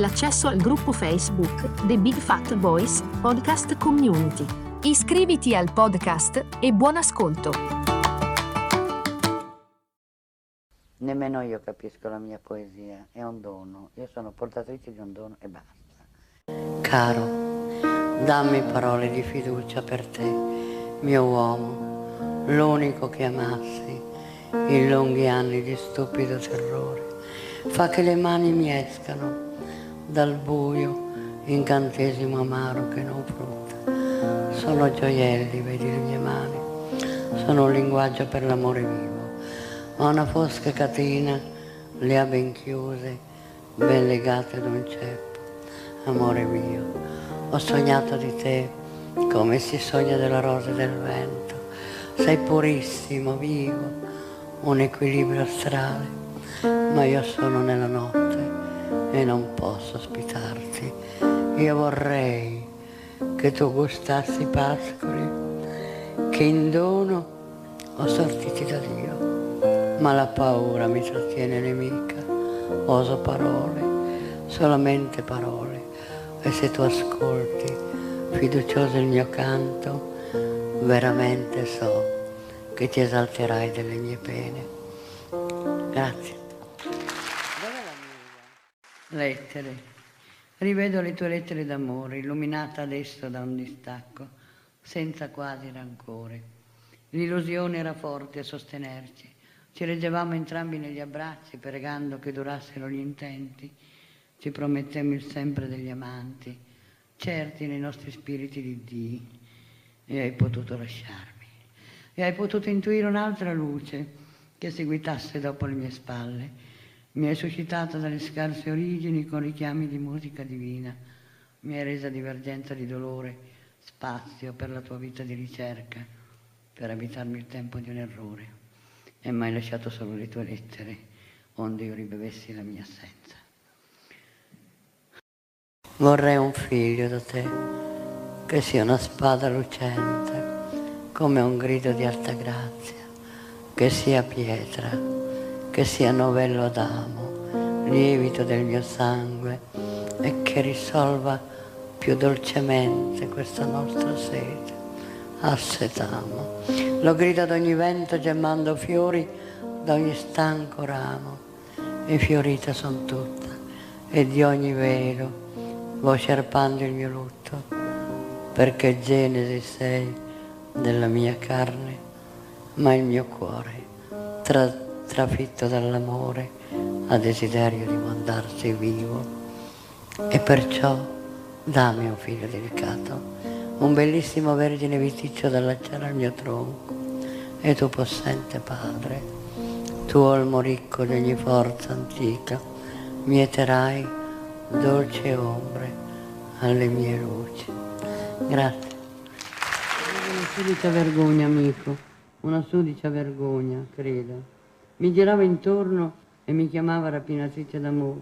l'accesso al gruppo Facebook The Big Fat Voice Podcast Community. Iscriviti al podcast e buon ascolto. Nemmeno io capisco la mia poesia, è un dono. Io sono portatrice di un dono e basta. Caro, dammi parole di fiducia per te, mio uomo, l'unico che amassi in lunghi anni di stupido terrore. Fa che le mani mi escano dal buio, incantesimo amaro che non frutta. Sono gioielli, vedi le mie mani, sono un linguaggio per l'amore vivo, ma una fosca catena le ha ben chiuse, ben legate ad un ceppo. Amore mio, ho sognato di te come si sogna della rosa e del vento. Sei purissimo, vivo, un equilibrio astrale, ma io sono nella notte e non posso ospitarti. Io vorrei che tu gustassi i pascoli che in dono ho sortiti da Dio, ma la paura mi trattiene nemica. Oso parole, solamente parole, e se tu ascolti fiducioso il mio canto, veramente so che ti esalterai delle mie pene. Grazie. Lettere. Rivedo le tue lettere d'amore, illuminata adesso da un distacco, senza quasi rancore. L'illusione era forte a sostenerci. Ci reggevamo entrambi negli abbracci, pregando che durassero gli intenti. Ci promettemmo il sempre degli amanti, certi nei nostri spiriti di Dio. E hai potuto lasciarmi. E hai potuto intuire un'altra luce che seguitasse dopo le mie spalle mi hai suscitato dalle scarse origini con richiami di musica divina, mi hai resa divergenza di dolore, spazio per la tua vita di ricerca, per abitarmi il tempo di un errore, e mi hai lasciato solo le tue lettere, onde io ribevessi la mia assenza. Vorrei un figlio da te, che sia una spada lucente, come un grido di alta grazia, che sia pietra che sia novello d'amo, lievito del mio sangue e che risolva più dolcemente questa nostra sete. Assetamo. Lo grido ad ogni vento gemmando fiori da ogni stanco ramo e fiorita son tutta e di ogni velo vo scerpando il mio lutto perché genesi sei della mia carne ma il mio cuore tra trafitto dall'amore, ha desiderio di mandarsi vivo. E perciò dammi un figlio delicato, un bellissimo vergine viticcio da allacciare al mio tronco. E tu possente Padre, tu olmo ricco di ogni forza antica, mieterai dolci ombre alle mie luci. Grazie. Una sudicia vergogna, amico, una sudicia vergogna, credo. Mi girava intorno e mi chiamava rapinatrice d'amore.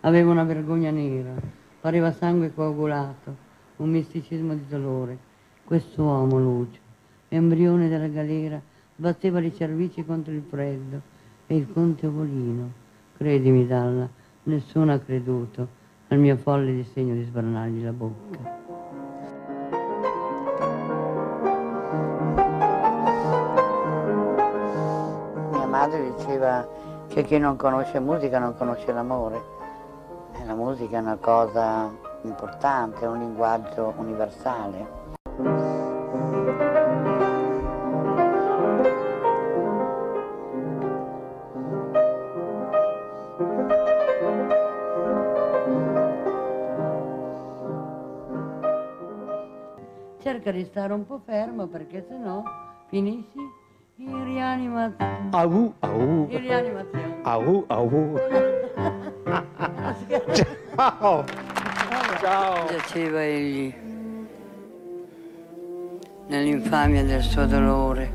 Aveva una vergogna nera, pareva sangue coagulato, un misticismo di dolore. Quest'uomo, Lucio, embrione della galera, batteva le cervici contro il freddo e il conte Ovolino. Credimi, Dalla, nessuno ha creduto al mio folle disegno di sbranargli la bocca. Madre diceva che chi non conosce musica non conosce l'amore. E la musica è una cosa importante, è un linguaggio universale. Cerca di stare un po' fermo perché sennò finisci in rianimazione. Au, au. In rianimazione. Au, au. Ciao. Ciao. Giaceva egli nell'infamia del suo dolore,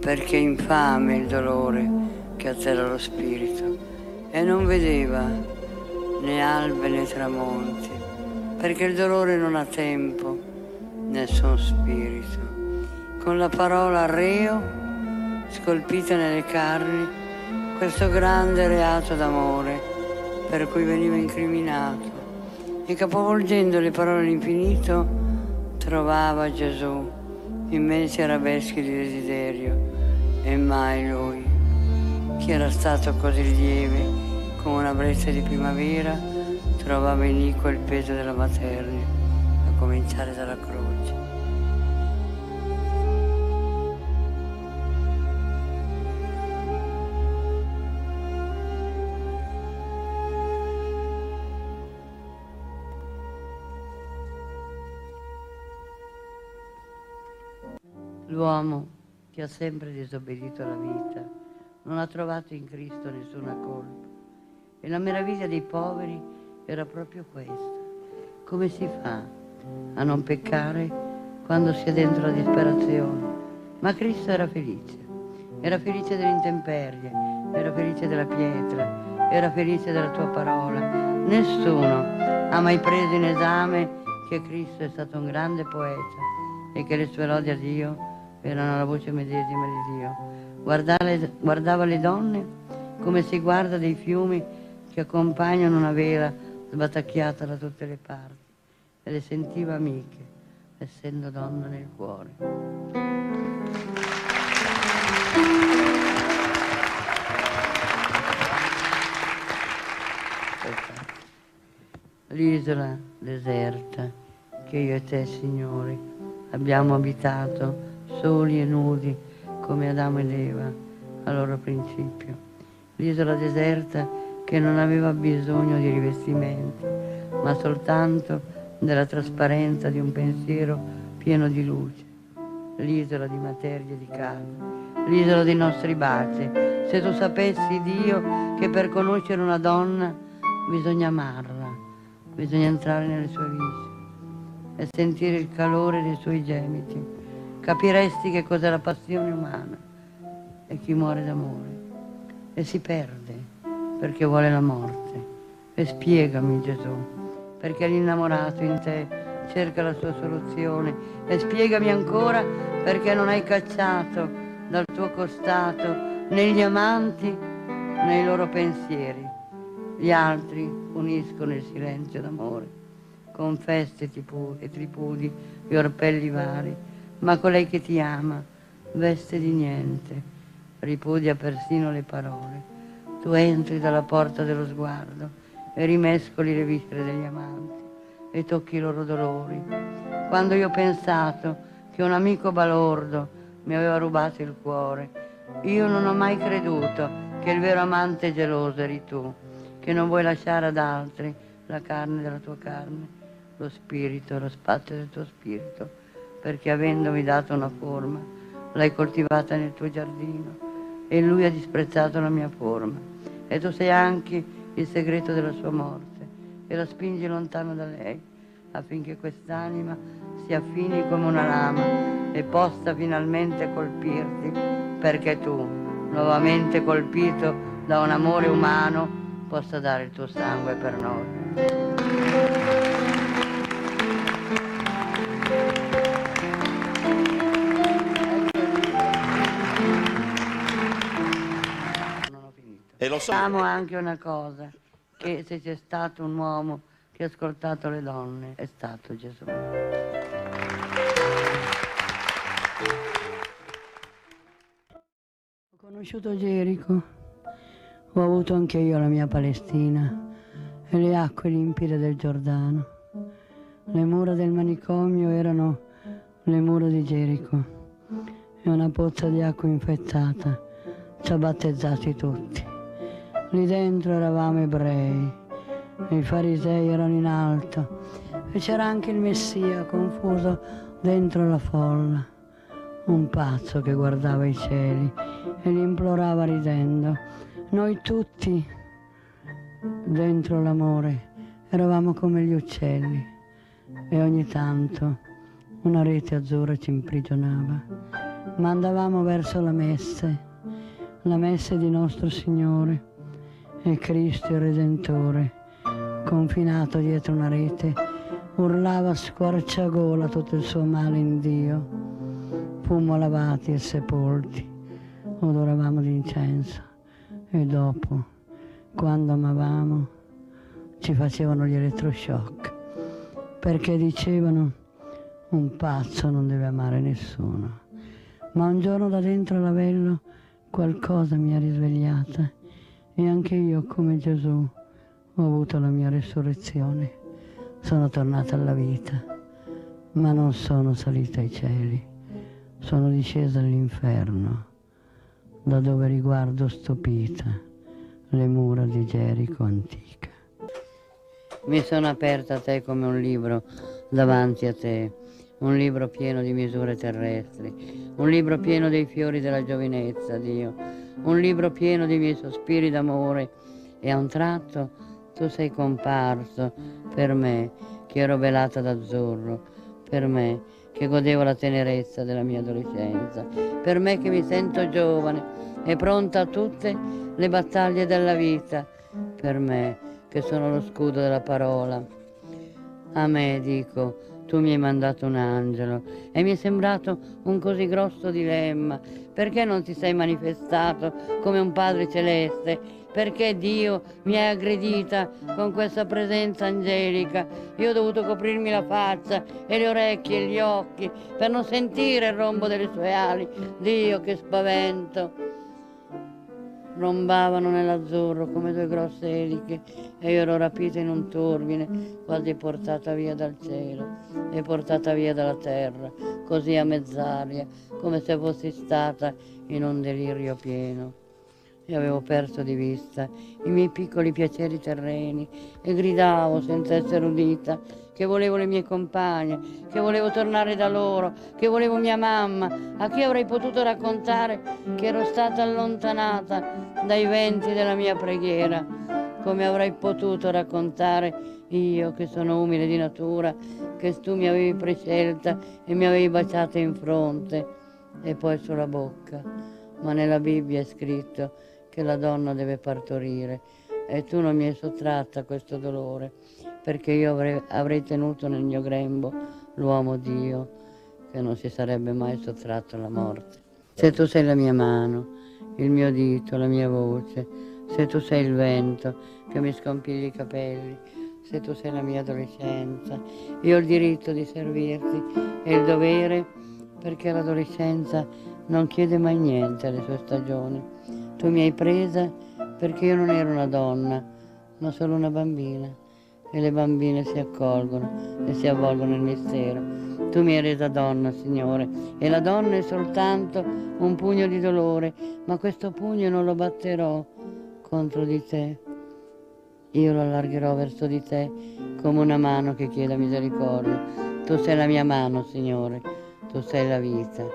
perché infame il dolore che atterra lo spirito, e non vedeva né albe né tramonti, perché il dolore non ha tempo nel suo spirito. Con la parola reo, scolpita nelle carni, questo grande reato d'amore per cui veniva incriminato e capovolgendo le parole all'infinito trovava Gesù immensi arabeschi di desiderio e mai lui, che era stato così lieve come una brezza di primavera, trovava iniquo il peso della materna, a cominciare dalla croce. L'uomo che ha sempre disobbedito alla vita non ha trovato in Cristo nessuna colpa. E la meraviglia dei poveri era proprio questa. Come si fa a non peccare quando si è dentro la disperazione? Ma Cristo era felice. Era felice delle intemperie, era felice della pietra, era felice della tua parola. Nessuno ha mai preso in esame che Cristo è stato un grande poeta e che le sue lodi a Dio erano la voce medesima di Dio. Guardare, guardava le donne come si guarda dei fiumi che accompagnano una vela sbatacchiata da tutte le parti e le sentiva amiche, essendo donna nel cuore. L'isola deserta che io e te, Signore, abbiamo abitato soli e nudi come Adamo ed Eva al loro principio. L'isola deserta che non aveva bisogno di rivestimenti, ma soltanto della trasparenza di un pensiero pieno di luce. L'isola di materia e di calma, l'isola dei nostri baci. Se tu sapessi, Dio, che per conoscere una donna bisogna amarla, bisogna entrare nelle sue viscere e sentire il calore dei suoi gemiti capiresti che cos'è la passione umana e chi muore d'amore e si perde perché vuole la morte. E spiegami Gesù, perché l'innamorato in te cerca la sua soluzione e spiegami ancora perché non hai cacciato dal tuo costato né gli amanti né i loro pensieri. Gli altri uniscono il silenzio d'amore con feste e tripudi e orpelli vari ma colei che ti ama veste di niente, ripudia persino le parole. Tu entri dalla porta dello sguardo e rimescoli le viscere degli amanti e tocchi i loro dolori. Quando io ho pensato che un amico balordo mi aveva rubato il cuore, io non ho mai creduto che il vero amante geloso eri tu, che non vuoi lasciare ad altri la carne della tua carne, lo spirito, lo spazio del tuo spirito perché avendomi dato una forma, l'hai coltivata nel tuo giardino e lui ha disprezzato la mia forma. E tu sei anche il segreto della sua morte e la spingi lontano da lei affinché quest'anima si affini come una lama e possa finalmente colpirti perché tu, nuovamente colpito da un amore umano, possa dare il tuo sangue per noi. Lo so. Diciamo anche una cosa, che se c'è stato un uomo che ha ascoltato le donne, è stato Gesù. Ho conosciuto Gerico, ho avuto anche io la mia Palestina e le acque limpide del Giordano. Le mura del manicomio erano le mura di Gerico e una pozza di acqua infettata ci ha battezzati tutti. Lì dentro eravamo ebrei, i farisei erano in alto. E c'era anche il Messia confuso dentro la folla, un pazzo che guardava i cieli e li implorava ridendo. Noi tutti dentro l'amore eravamo come gli uccelli. E ogni tanto una rete azzurra ci imprigionava, ma andavamo verso la messe, la messe di nostro Signore e Cristo il Redentore, confinato dietro una rete, urlava a squarciagola tutto il suo male in Dio. Fummo lavati e sepolti, odoravamo d'incenso e dopo, quando amavamo, ci facevano gli elettroshock, perché dicevano un pazzo non deve amare nessuno. Ma un giorno da dentro l'avello qualcosa mi ha risvegliata e anche io, come Gesù, ho avuto la mia resurrezione. Sono tornata alla vita, ma non sono salita ai cieli. Sono discesa all'inferno, da dove riguardo stupita le mura di Gerico antica. Mi sono aperta a te come un libro davanti a te un libro pieno di misure terrestri, un libro pieno dei fiori della giovinezza, Dio, un libro pieno dei miei sospiri d'amore e a un tratto tu sei comparso per me che ero velata d'azzurro, per me che godevo la tenerezza della mia adolescenza, per me che mi sento giovane e pronta a tutte le battaglie della vita, per me che sono lo scudo della parola. A me dico, tu mi hai mandato un angelo e mi è sembrato un così grosso dilemma. Perché non ti sei manifestato come un Padre celeste? Perché Dio mi ha aggredita con questa presenza angelica? Io ho dovuto coprirmi la faccia e le orecchie e gli occhi per non sentire il rombo delle sue ali. Dio, che spavento! Rombavano nell'azzurro come due grosse eliche e io ero rapita in un turbine, quasi portata via dal cielo e portata via dalla terra, così a mezz'aria, come se fossi stata in un delirio pieno. E avevo perso di vista i miei piccoli piaceri terreni e gridavo senza essere udita che volevo le mie compagne, che volevo tornare da loro, che volevo mia mamma, a chi avrei potuto raccontare che ero stata allontanata dai venti della mia preghiera, come avrei potuto raccontare io che sono umile di natura, che tu mi avevi prescelta e mi avevi baciata in fronte e poi sulla bocca. Ma nella Bibbia è scritto che la donna deve partorire e tu non mi hai sottratta questo dolore perché io avrei, avrei tenuto nel mio grembo l'uomo Dio che non si sarebbe mai sottratto alla morte. Se tu sei la mia mano, il mio dito, la mia voce, se tu sei il vento che mi scompigli i capelli, se tu sei la mia adolescenza, io ho il diritto di servirti e il dovere perché l'adolescenza non chiede mai niente alle sue stagioni. Tu mi hai presa perché io non ero una donna, ma solo una bambina e le bambine si accolgono e si avvolgono nel mistero. Tu mi hai resa donna, Signore, e la donna è soltanto un pugno di dolore, ma questo pugno non lo batterò contro di te. Io lo allargherò verso di te come una mano che chiede misericordia. Tu sei la mia mano, Signore, tu sei la vita.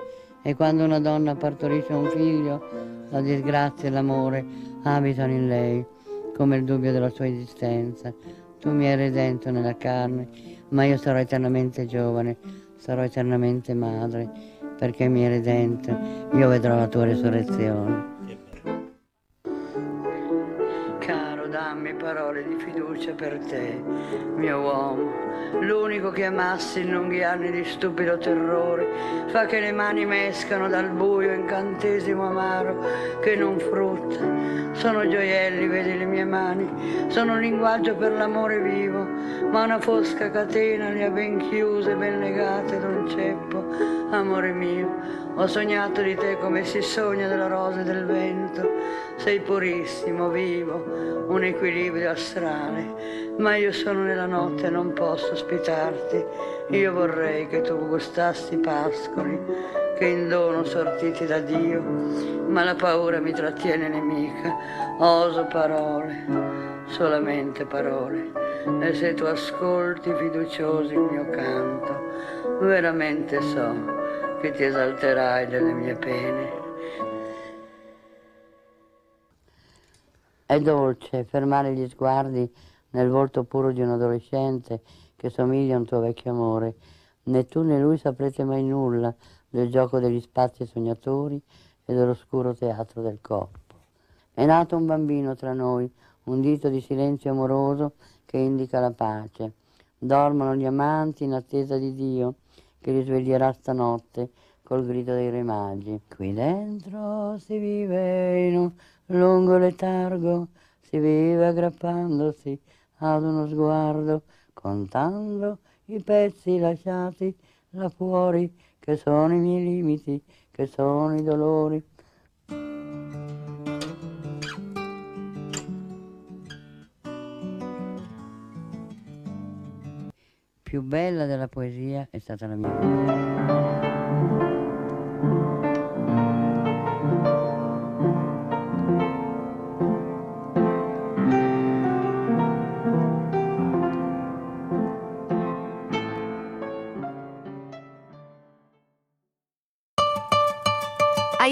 E quando una donna partorisce un figlio, la disgrazia e l'amore abitano in lei, come il dubbio della sua esistenza. Tu mi hai redento nella carne, ma io sarò eternamente giovane, sarò eternamente madre, perché mi hai redento, io vedrò la tua resurrezione. Caro, dammi parole di fiducia per te, mio uomo l'unico che amassi in lunghi anni di stupido terrore, fa che le mani mescano dal buio incantesimo amaro che non frutta. Sono gioielli, vedi le mie mani, sono un linguaggio per l'amore vivo, ma una fosca catena le ha ben chiuse, ben legate ad un ceppo. Amore mio, ho sognato di te come si sogna della rosa e del vento, sei purissimo, vivo, un equilibrio astrale ma io sono nella notte e non posso ospitarti. Io vorrei che tu gustassi pascoli che in dono sortiti da Dio, ma la paura mi trattiene nemica. Oso parole, solamente parole. E se tu ascolti fiducioso il mio canto, veramente so che ti esalterai delle mie pene. È dolce fermare gli sguardi nel volto puro di un adolescente che somiglia a un tuo vecchio amore. Né tu né lui saprete mai nulla del gioco degli spazi sognatori e dell'oscuro teatro del corpo. È nato un bambino tra noi, un dito di silenzio amoroso che indica la pace. Dormono gli amanti in attesa di Dio che li sveglierà stanotte col grido dei re magi. Qui dentro si vive in un lungo letargo, si vive aggrappandosi ad uno sguardo, contando i pezzi lasciati là fuori, che sono i miei limiti, che sono i dolori. Più bella della poesia è stata la mia.